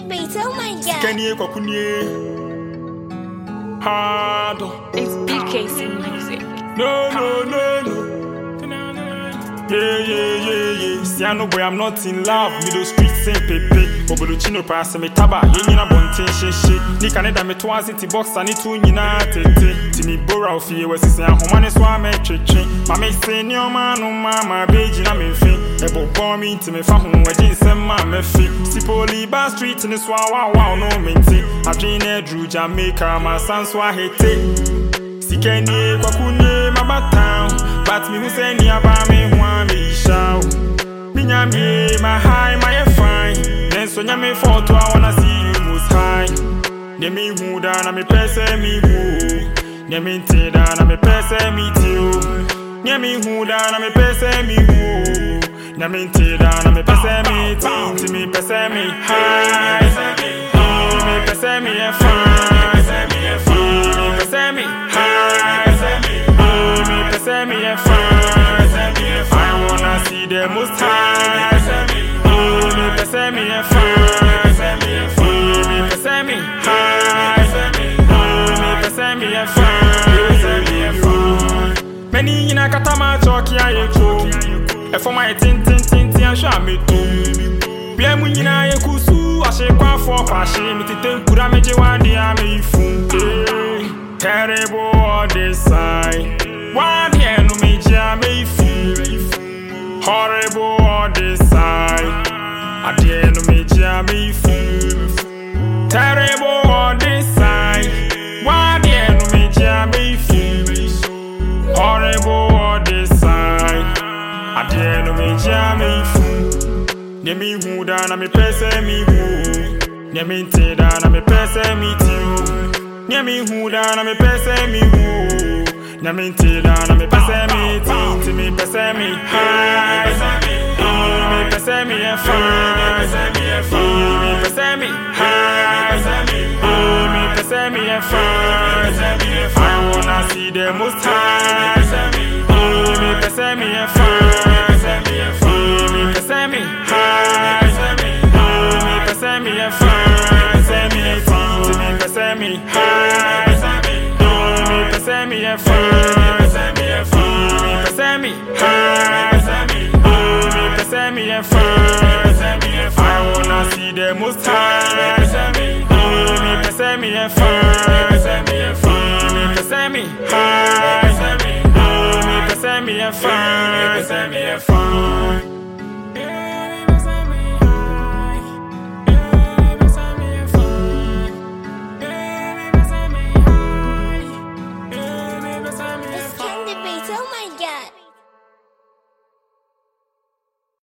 the beat, oh my god. Kenny Kwakunye. Hard. It's BKC Music. No, no, no, no. Yeah, yeah, yeah, yeah. Siano boy, I'm not in love. Middle street same pepe. Obodo chino pass me taba. Yenyina bonten she she. Ni kaneda me to city box ani tu nyina tete. Timi bora ofie wesi se ahoma ne so ame twetwe. Ma me se ni o ma no ma ma na me mfe. Ebo bomb me ntimi fa ho wadi nsem ma me fi. Sipoli ba street ne so awa wa no menti. Adwin na dru Jamaica ma sanso ahete. Sikeni kwakunye mabatown But me who say ni aba me ho a me show Me nyame my high my fine Nenso nyame photo I wanna see you most high. Ne me da na me pese me hu Ne me da na me pese me ti o. Ne me da na me pese me hu Ne me da na me pese me ti Nti me pese me high. Eh, Me me e fine. Me me high. Eh, Me me fine. I wanna see the most high. Eh, Me pese me e fine Eh, Me pese me high Eh, Me pese me e fine Many in a katama choki aye ko Efo my tin tin tin tin ahwe ameto Bia mu nyina ye kusu ahye kwafo kwahye mitete nkura megye wade a meifu Eh, Terrible all this side Wade no megye a meifu Horrible all this side Adeɛ no megye a meifu Terrible all this side. Wade no megye a meifu Horrible all this side. Adeɛ no megye a meifu Ne me hu da na me sɛ me hu Ne me nte da na me sɛ me ti o me hu da na me sɛ me hu Ne me da na me pɛ sɛ me ti me pɛ me high Eh, Me pɛ sɛ me yɛ fine. Eh, Me high Eh, Me yɛ fine. I wanna see the most high Eh, Me yɛ fine. Eh, Me high Eh, Me yɛ fine. Sɛ me yɛ ti Nti me high Eh, Me yɛ fine Eh, Me high Sɛ me yɛ fine I wanna see the most high. Eh, Me sɛ me fine Eh, Me pɛ sɛ me high. Eh, Me pɛ sɛ me yɛ